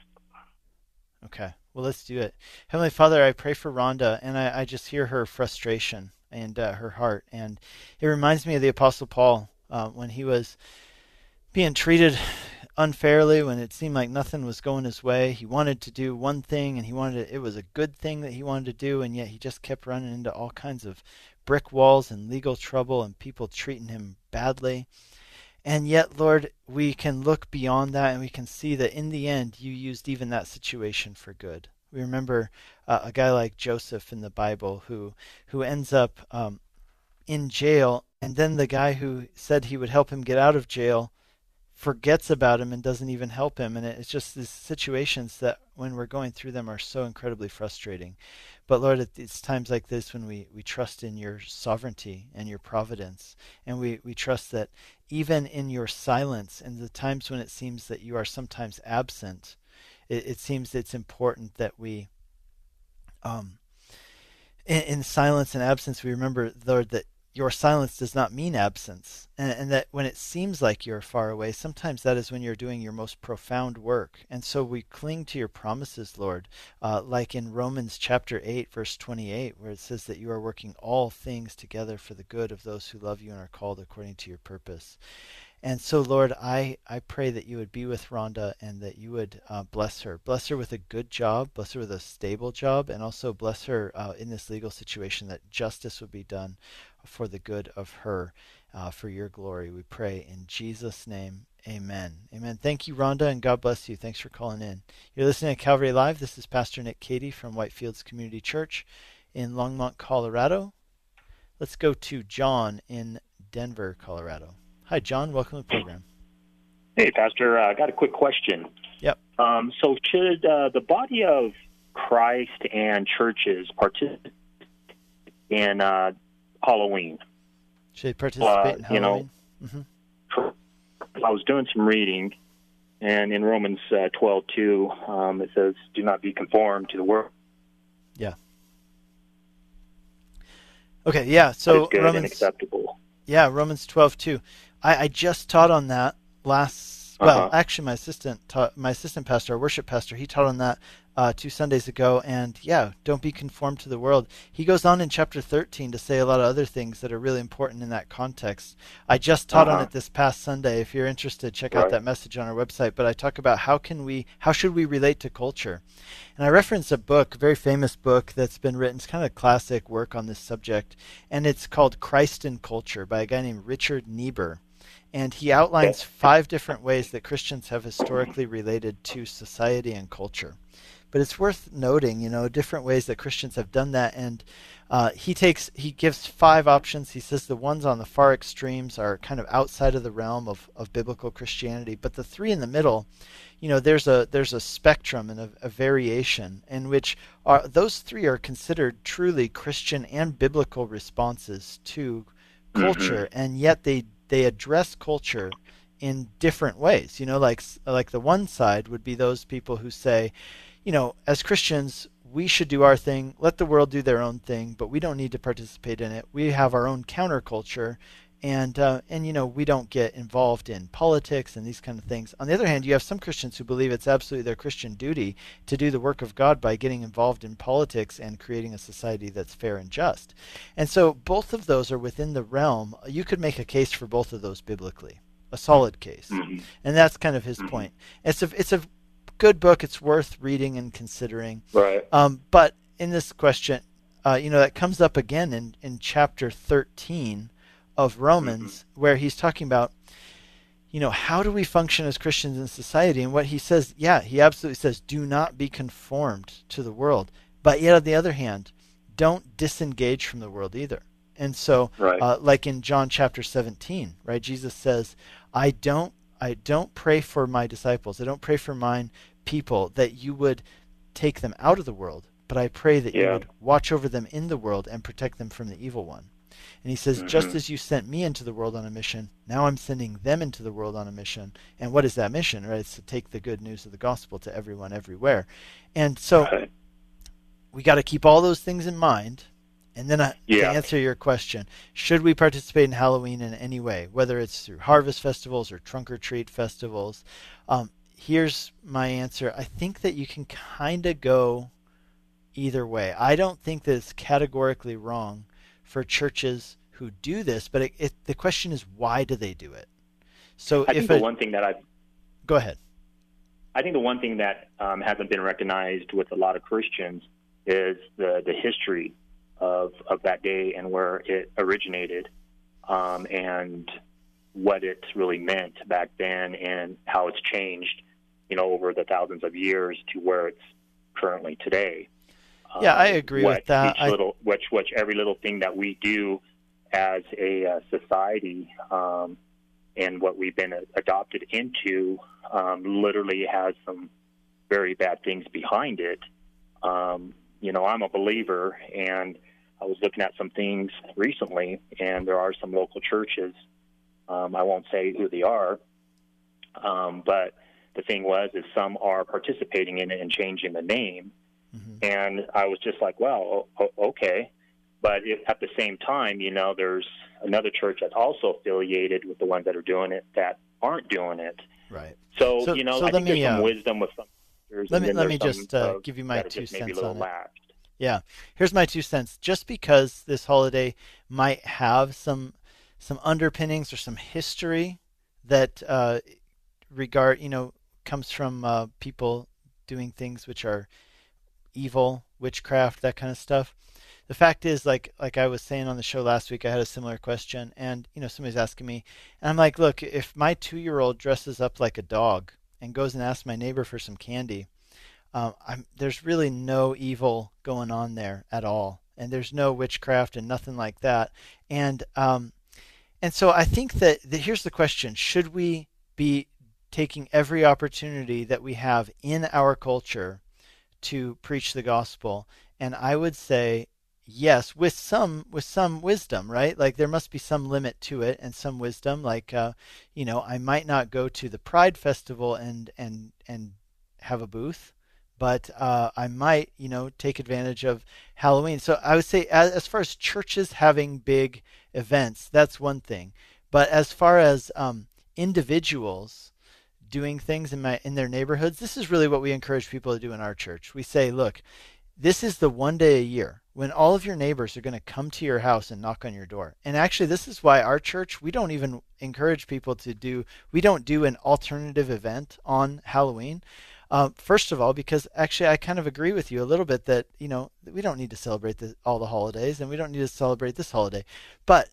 okay. Well, let's do it. Heavenly Father, I pray for Rhonda, and I, I just hear her frustration and uh, her heart, and it reminds me of the Apostle Paul uh, when he was being treated unfairly when it seemed like nothing was going his way. He wanted to do one thing and he wanted to, it was a good thing that he wanted to do and yet he just kept running into all kinds of brick walls and legal trouble and people treating him badly. And yet, Lord, we can look beyond that and we can see that in the end you used even that situation for good. We remember uh, a guy like Joseph in the Bible who who ends up um, in jail and then the guy who said he would help him get out of jail forgets about him and doesn't even help him. And it's just these situations that, when we're going through them, are so incredibly frustrating. But Lord, it's times like this when we, we trust in your sovereignty and your providence. And we, we trust that even in your silence and the times when it seems that you are sometimes absent, it, it seems it's important that we, um, in, in silence and absence, we remember, Lord, that your silence does not mean absence. And, and, that when it seems like you're far away, sometimes that is when you're doing your most profound work. And so we cling to your promises, Lord, uh, like in Romans chapter 8, verse 28, where it says that you are working all things together for the good of those who love you and are called according to your purpose. And so, Lord, I, I pray that you would be with Rhonda and that you would uh, bless her. Bless her with a good job, bless her with a stable job, and also bless her uh, in this legal situation that justice would be done for the good of her, uh, for your glory. We pray in Jesus' name. Amen. Amen. Thank you, Rhonda, and God bless you. Thanks for calling in. You're listening to Calvary Live. This is Pastor Nick Cady from Whitefields Community Church in Longmont, Colorado. Let's go to John in Denver, Colorado. Hi, John. Welcome to the program. Hey, Pastor. I uh, got a quick question. Yep. Um, so, should uh, the body of Christ and churches participate in uh, Halloween. Should they participate uh, in Halloween? You know, mm-hmm. I was doing some reading, and in Romans uh, twelve two, um, it says, "Do not be conformed to the world." Yeah. Okay. Yeah. So Romans acceptable. Yeah, Romans twelve two. I, I just taught on that last. Well, uh-huh. actually, my assistant taught, my assistant pastor, our worship pastor, he taught on that uh, two Sundays ago. And yeah, don't be conformed to the world. He goes on in chapter 13 to say a lot of other things that are really important in that context. I just taught uh-huh. on it this past Sunday. If you're interested, check right. out that message on our website. But I talk about how can we, how should we relate to culture? And I reference a book, a very famous book that's been written. It's kind of a classic work on this subject, and it's called Christ and Culture by a guy named Richard Niebuhr and he outlines five different ways that Christians have historically related to society and culture. But it's worth noting, you know, different ways that Christians have done that. And uh, he takes, he gives five options. He says the ones on the far extremes are kind of outside of the realm of, of biblical Christianity, but the three in the middle, you know, there's a there's a spectrum and a, a variation in which are those three are considered truly Christian and biblical responses to culture, mm-hmm. and yet they they address culture in different ways. You know, like like the one side would be those people who say, you know, as Christians, we should do our thing, let the world do their own thing, but we don't need to participate in it. We have our own counterculture, and uh, and you know we don't get involved in politics and these kind of things. On the other hand, you have some Christians who believe it's absolutely their Christian duty to do the work of God by getting involved in politics and creating a society that's fair and just. And so both of those are within the realm. You could make a case for both of those biblically a solid case. Mm-hmm. And that's kind of his mm-hmm. point. It's a it's a good book. It's worth reading and considering. Right. Um, but in this question, uh, you know, that comes up again in, in chapter 13 of Romans, mm-hmm. where he's talking about, you know, how do we function as Christians in society? And what he says, yeah, he absolutely says, do not be conformed to the world. But yet, on the other hand, don't disengage from the world either. And so, right. uh, like in John chapter 17, right, Jesus says, "I don't, I don't pray for my disciples. I don't pray for mine people that you would take them out of the world, but I pray that yeah. you would watch over them in the world and protect them from the evil one." And he says, mm-hmm. just as you sent me into the world on a mission, now I'm sending them into the world on a mission. And what is that mission? Right? It's to take the good news of the gospel to everyone everywhere. And so right. we got to keep all those things in mind. And then uh, yeah. to answer your question, should we participate in Halloween in any way, whether it's through harvest festivals or trunk or treat festivals? Um, here's my answer. I think that you can kind of go either way. I don't think that it's categorically wrong for churches who do this, but it, it, the question is why do they do it? So I if think the one thing that I go ahead. I think the one thing that um, hasn't been recognized with a lot of Christians is the the history of of that day and where it originated, um, and what it really meant back then, and how it's changed, you know, over the thousands of years to where it's currently today. Yeah, I agree with that. Each I, little, which, which every little thing that we do as a uh, society um, and what we've been adopted into um, literally has some very bad things behind it. Um, you know, I'm a believer, and I was looking at some things recently, and there are some local churches. Um, I won't say who they are, um, but the thing was, is some are participating in it and changing the name. Mm-hmm. And I was just like, well, okay. But if, at the same time, you know, there's another church that's also affiliated with the ones that are doing it that aren't doing it. Right. So, so you know, so I think me, there's some uh, wisdom with some. Let me let me just uh, give you my two cents on it. Yeah, here's my two cents. Just because this holiday might have some some underpinnings or some history that uh, regard, you know, comes from uh, people doing things which are evil, witchcraft, that kind of stuff. The fact is, like like I was saying on the show last week, I had a similar question, and you know somebody's asking me, and I'm like, look, if my two-year-old dresses up like a dog and goes and asks my neighbor for some candy, um, there's really no evil going on there at all, and there's no witchcraft and nothing like that, and um, and so I think that here's the question: Should we be taking every opportunity that we have in our culture to preach the gospel? And I would say yes with some with some wisdom right? Like there must be some limit to it and some wisdom. Like uh, you know i might not go to the pride festival and and and have a booth but uh, i might you know take advantage of halloween so i would say as, as, far as churches having big events that's one thing but as far as um, individuals doing things in my in their neighborhoods this is really what we encourage people to do in our church we say look this is the one day a year when all of your neighbors are going to come to your house and knock on your door. And actually, this is why our church, we don't even encourage people to do, we don't do an alternative event on Halloween. Uh, first of all, because actually, I kind of agree with you a little bit that, you know, we don't need to celebrate the, all the holidays and we don't need to celebrate this holiday. But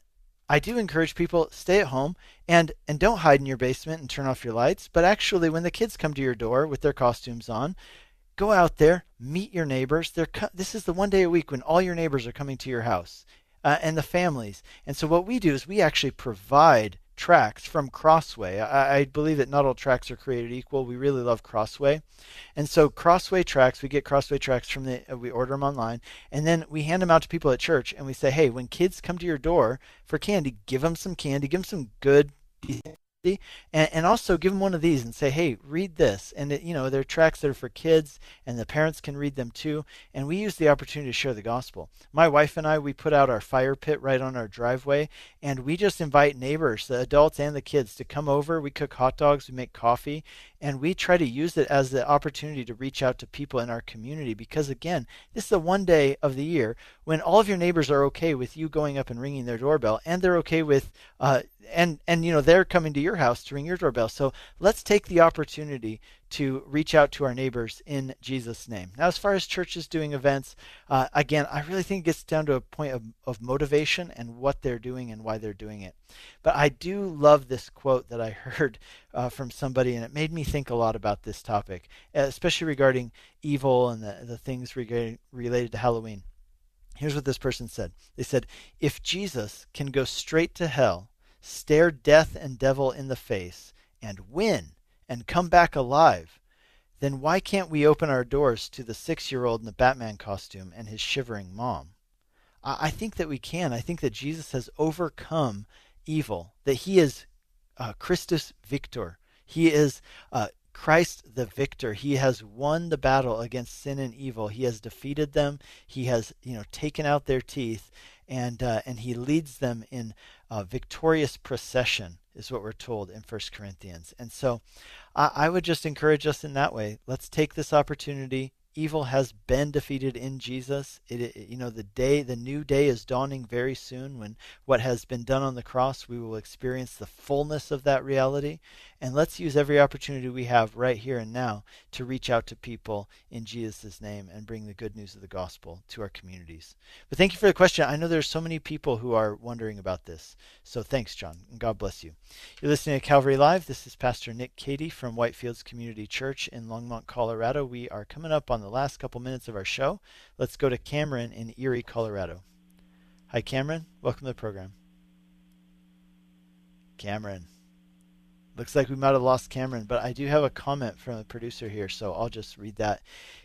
I do encourage people stay at home and and don't hide in your basement and turn off your lights. But actually, when the kids come to your door with their costumes on, go out there, meet your neighbors. They're co- this is the one day a week when all your neighbors are coming to your house uh, and the families. And so what we do is we actually provide tracts from Crossway. I, I, believe that not all tracts are created equal. We really love Crossway, and so Crossway tracts. We get Crossway tracts from the. Uh, we order them online, and then we hand them out to people at church, and we say, hey, when kids come to your door for candy, give them some candy, give them some good and, and also give them one of these and say, hey, read this. And, it, you know, they're tracts that are for kids and the parents can read them too. And we use the opportunity to share the gospel. My wife and I, we put out our fire pit right on our driveway and we just invite neighbors, the adults and the kids, to come over. We cook hot dogs, we make coffee, and we try to use it as the opportunity to reach out to people in our community because, again, this is the one day of the year when all of your neighbors are okay with you going up and ringing their doorbell and they're okay with uh, and and you know they're coming to your house to ring your doorbell. So let's take the opportunity to reach out to our neighbors in jesus name. Now as far as churches doing events uh, again i really think it gets down to a point of, of motivation and what they're doing and why they're doing it. But i do love this quote that i heard uh, from somebody and it made me think a lot about this topic especially regarding evil and the, the things regarding, related to halloween. Here's what this person said. They said, If Jesus can go straight to hell, stare death and devil in the face, and win, and come back alive, then why can't we open our doors to the six year old in the Batman costume and his shivering mom? I think that we can. I think that Jesus has overcome evil, that he is uh, Christus Victor. He is uh, Christ the victor. He has won the battle against sin and evil. He has defeated them. He has, you know, taken out their teeth, and uh, and he leads them in a victorious procession, is what we're told in First Corinthians. And so, I would just encourage us in that way. Let's take this opportunity evil has been defeated in Jesus. It, it, you know, the day, the new day is dawning very soon when what has been done on the cross, we will experience the fullness of that reality. And let's use every opportunity we have right here and now to reach out to people in Jesus' name and bring the good news of the gospel to our communities. But thank you for the question. I know there's so many people who are wondering about this. So thanks, John, and God bless you. You're listening to Calvary Live. This is Pastor Nick Cady from Whitefields Community Church in Longmont, Colorado. We are coming up on the last couple minutes of our show. Let's go to Cameron in Erie, Colorado. Hi, Cameron. Welcome to the program. Cameron. Looks like we might have lost Cameron, but I do have a comment from the producer here, so I'll just read that.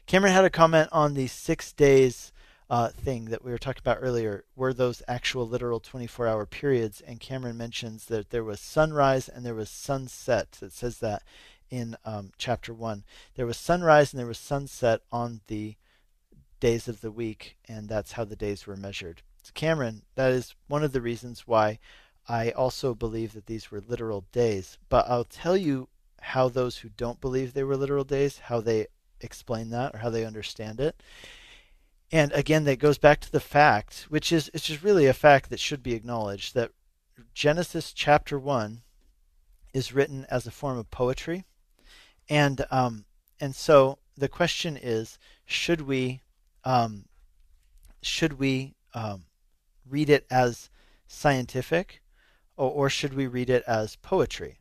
Cameron had a comment on the six days uh, thing that we were talking about earlier. Were those actual literal 24 hour periods? And Cameron mentions that there was sunrise and there was sunset. It says that in um, chapter 1. There was sunrise and there was sunset on the days of the week, and that's how the days were measured. So, Cameron, that is one of the reasons why I also believe that these were literal days, but I'll tell you how those who don't believe they were literal days, how they explain that or how they understand it. And again, that goes back to the fact, which is it's just really a fact that should be acknowledged, that Genesis chapter one is written as a form of poetry, and um, and so the question is, should we um, should we um, read it as scientific, or, or should we read it as poetry?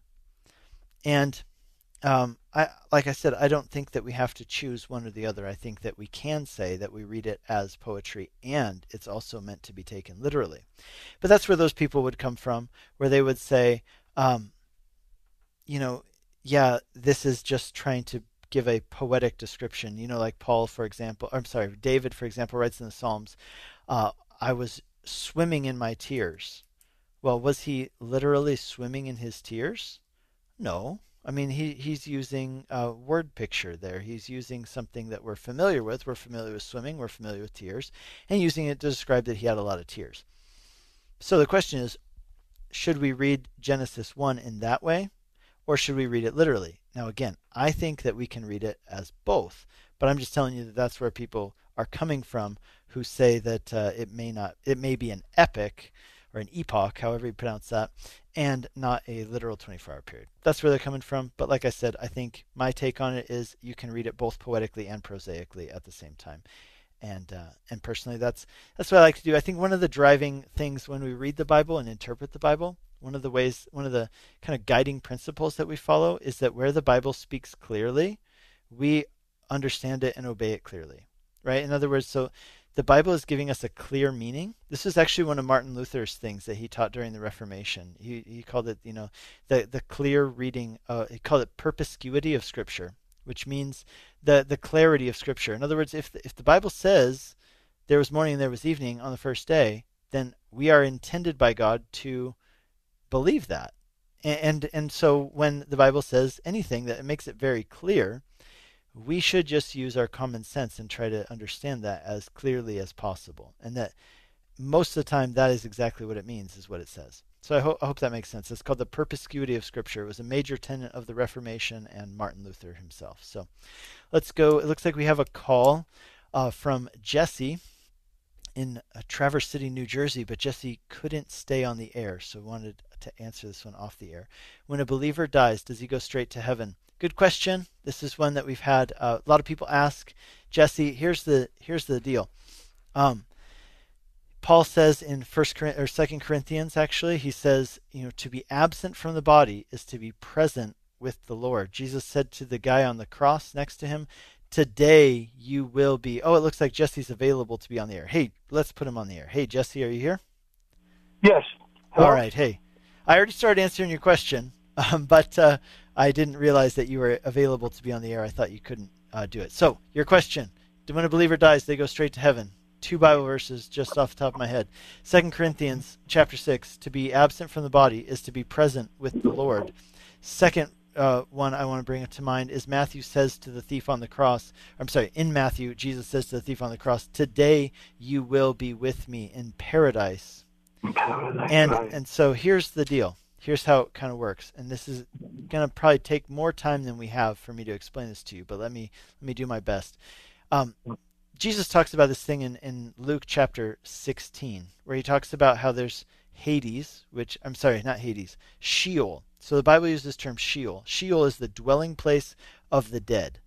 And um, I, like I said, I don't think that we have to choose one or the other. I think that we can say that we read it as poetry and it's also meant to be taken literally. But that's where those people would come from, where they would say, um, you know, yeah, this is just trying to give a poetic description. You know, like Paul, for example, I'm sorry, David, for example, writes in the Psalms, uh, I was swimming in my tears. Well, was he literally swimming in his tears? No. I mean, he, he's using a word picture there. He's using something that we're familiar with. We're familiar with swimming, we're familiar with tears, and using it to describe that he had a lot of tears. So the question is should we read Genesis 1 in that way, or should we read it literally? Now, again, I think that we can read it as both, but I'm just telling you that that's where people are coming from who say that uh, it may not, it may be an epic or an epoch, however you pronounce that, and not a literal 24 hour period. That's where they're coming from. But like I said, I think my take on it is you can read it both poetically and prosaically at the same time. And uh, and personally, that's that's what I like to do. I think one of the driving things when we read the Bible and interpret the Bible, one of the ways, one of the kind of guiding principles that we follow is that where the Bible speaks clearly, we understand it and obey it clearly, right? In other words, so the Bible is giving us a clear meaning. This is actually one of Martin Luther's things that he taught during the Reformation. He, he called it, you know, the, the clear reading, uh, he called it perspicuity of Scripture, which means the, the clarity of Scripture. In other words, if the, if the Bible says there was morning and there was evening on the first day, then we are intended by God to believe that. And, and, and so when the Bible says anything that it makes it very clear, we should just use our common sense and try to understand that as clearly as possible. And that most of the time, that is exactly what it means, is what it says. So I, ho- I hope that makes sense. It's called the perspicuity of Scripture. It was a major tenet of the Reformation and Martin Luther himself. So let's go. It looks like we have a call uh, from Jesse in uh, Traverse City, New Jersey, but Jesse couldn't stay on the air, so wanted to answer this one off the air. When a believer dies, does he go straight to heaven? Good question. This is one that we've had uh, a lot of people ask. Jesse, here's the here's the deal. Um, Paul says in First or Second Corinthians, actually, he says, you know, to be absent from the body is to be present with the Lord. Jesus said to the guy on the cross next to him, today you will be. Oh, it looks like Jesse's available to be on the air. Hey, let's put him on the air. Hey, Jesse, are you here? Yes. Hello? All right. Hey, I already started answering your question, um, but uh, I didn't realize that you were available to be on the air. I thought you couldn't uh, do it. So, your question: When a believer dies, they go straight to heaven. Two Bible verses just off the top of my head. Second Corinthians chapter six: To be absent from the body is to be present with the Lord. Second uh, one I want to bring to mind is Matthew says to the thief on the cross. I'm sorry, in Matthew, Jesus says to the thief on the cross, "Today you will be with me in paradise." paradise and right. and so here's the deal. Here's how it kind of works, and this is going to probably take more time than we have for me to explain this to you. But let me let me do my best. Um, Jesus talks about this thing in, in Luke chapter 16, where he talks about how there's Hades, which I'm sorry, not Hades, Sheol. So the Bible uses this term Sheol. Sheol is the dwelling place of the dead.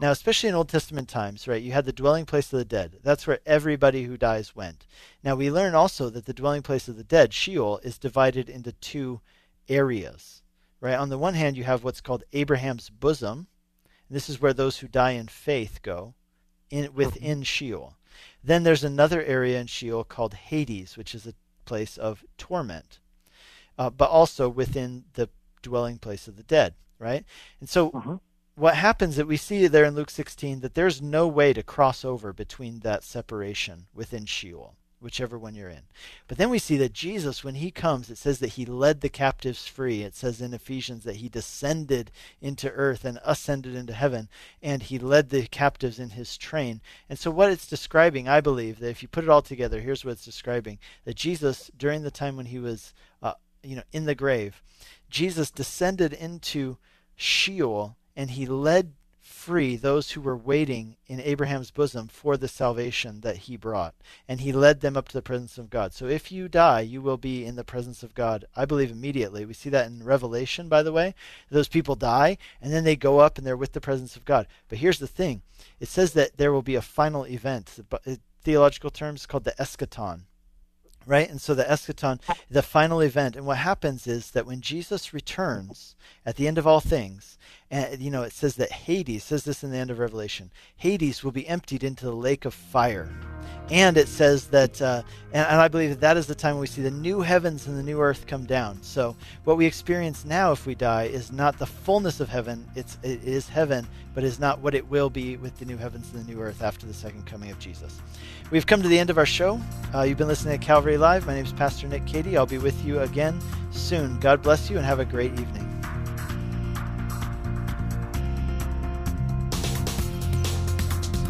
Now, especially in Old Testament times, right, you had the dwelling place of the dead. That's where everybody who dies went. Now, we learn also that the dwelling place of the dead, Sheol, is divided into two areas, right? On the one hand, you have what's called Abraham's bosom. And this is where those who die in faith go, in within Sheol. Then there's another area in Sheol called Hades, which is a place of torment, uh, but also within the dwelling place of the dead, right? And so Mm-hmm. What happens that we see there in Luke 16 that there's no way to cross over between that separation within Sheol, whichever one you're in. But then we see that Jesus, when he comes, it says that he led the captives free. It says in Ephesians that he descended into earth and ascended into heaven, and he led the captives in his train. And so, what it's describing, I believe, that if you put it all together, here's what it's describing: that Jesus, during the time when he was, uh, you know, in the grave, Jesus descended into Sheol and he led free those who were waiting in Abraham's bosom for the salvation that he brought. And he led them up to the presence of God. So if you die, you will be in the presence of God, I believe, immediately. We see that in Revelation, by the way. Those people die, and then they go up and they're with the presence of God. But here's the thing it says that there will be a final event. Uh, theological terms called the eschaton right? And so the eschaton, the final event, and what happens is that when Jesus returns at the end of all things, and you know, it says that Hades says this in the end of Revelation. Hades will be emptied into the lake of fire, and it says that, uh, and, and I believe that that is the time we see the new heavens and the new earth come down. So what we experience now, if we die, is not the fullness of heaven. It's it is heaven, but is not what it will be with the new heavens and the new earth after the second coming of Jesus. We've come to the end of our show. Uh, you've been listening to Calvary Live. My name is Pastor Nick Cady. I'll be with you again soon. God bless you and have a great evening.